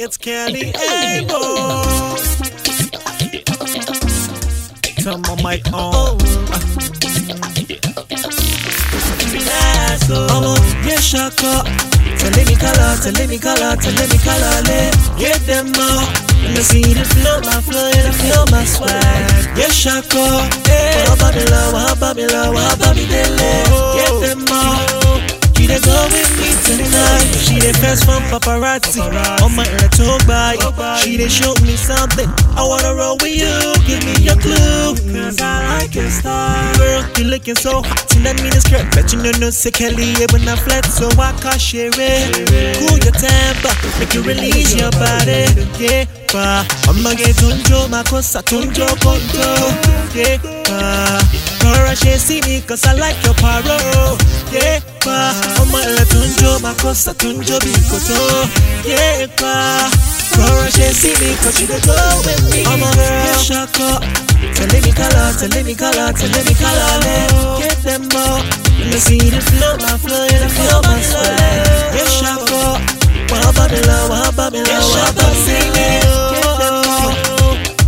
It's Kelly Abel. Turn my on. Ọmọ yẹ ṣakọ, tẹ̀lé mi kálọ̀, tẹ̀lé mi kálọ̀, tẹ̀lé mi lé. Get them all. Let me see the flow, my flow, and I feel my swag. Yẹ ṣakọ, wàá bá mi lọ, lọ, Fast from paparazzi. On my ear to buy. She dey show me something. I wanna roll with you. Give me your clue. Cause I like your style. Girl, you looking so hot in that mini skirt. Bet you know no say Kelly when I flat, so I can share it. Cool your temper. Make you release your body. Yeah, pa. I'ma get tunjo, makosa tunjo konto. Yeah, pa. Rọra sí mi cause I like your paro. Yeah, pa. Ọmọ ẹ̀rẹ̀ tó ń jó máa tó bí kòtó. Yeah, pa. Rọra ṣe sí mi cause you dey go with me. Ọmọ rẹ̀ ṣakọ. Tẹ̀lé mi kálọ̀, tẹ̀lé mi kálọ̀, tẹ̀lé mi kálọ̀ lẹ̀. Get them all. Me see the flow, my flow, and I feel my swag. Yeah, ṣakọ. Wàá bá mi lọ, wàá bá mi lọ, wàá bá mi. Get them all.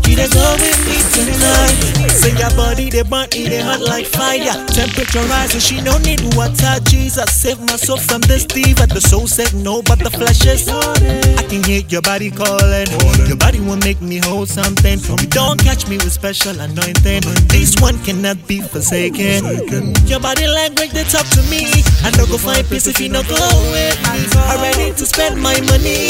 You dey go with me tonight. Say your body they burn, it they hot like fire. Temperature rising, she no need water. Jesus save my soul from this diva. The soul said no, but the flesh is I can hear your body calling. Your body will make me hold something. You don't catch me with special anointing. This one cannot be forsaken. Your body language they talk to me. I no go find peace if you no go with me. I'm ready to spend my money.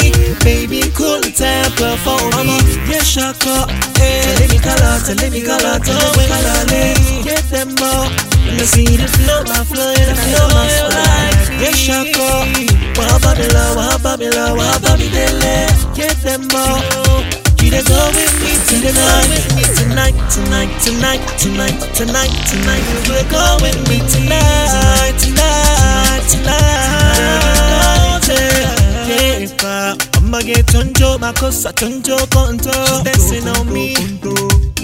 Temper for me. Yeah, shaka. Tẹ̀lé mi kálọ̀, tẹ̀lé mi kálọ̀, tẹ̀lé mi kálọ̀ lé. Get them all. Let me see the flow, my flow, and I feel my swag. Yeah, shaka. Wàá bá mi lọ, wàá bá mi lọ, wàá bá mi délé. Get them all. You dey go with me tonight, with me tonight, tonight, tonight, tonight, tonight, tonight. You dey go with me tonight, tonight, tonight. Yeah, pa. I'ma get my cosa tonjo conto. She's dancing on me.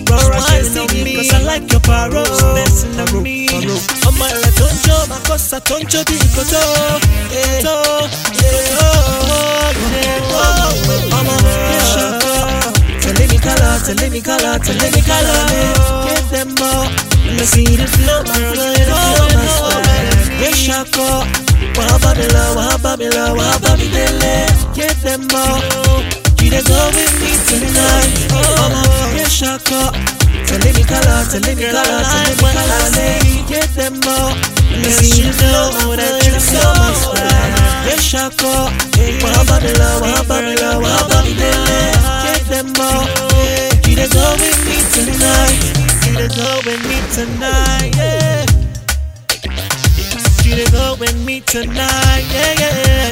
Rora dancing on me, cause I like your paro. She's dancing on me. I'ma let tonjo, my cosa tonjo di koto. Yeah, to, yeah, oh, yeah, oh. I'ma get shaka. Tẹ̀lé mi kálọ̀, tẹ̀lé mi kálọ̀, tẹ̀lé mi kálọ̀. Get them all. Let me see the flow, my flow, I feel my swag. Yeah, shaka. Wàá bá mi lọ, wàá bá mi lọ, wàá bá mi délé. Get them all. With me tonight. Ọmọ yẹn ṣakọ. Tẹ̀lé mi kálọ̀, tẹ̀lé mi kálọ̀, tẹ̀lé mi kálọ̀ lé. Get them all. Let me that you ṣakọ. Wàá bá mi lọ, wàá bá mi lọ, wàá bá mi délé. Get them all. You dey go with me tonight. You dey go with me tonight. Yeah. Dey go with me tonight, yeah, yeah, yeah.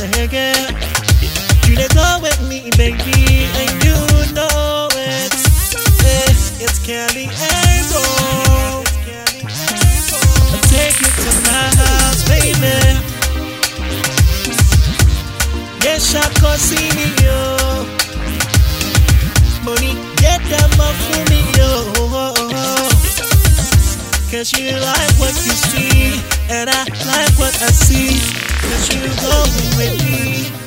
Kelly I'll take you to my house, baby. Yes, I can see me, yo. Money, get them up for me, yo. Cause you like what you see, and I like what I see. Cause you go with me.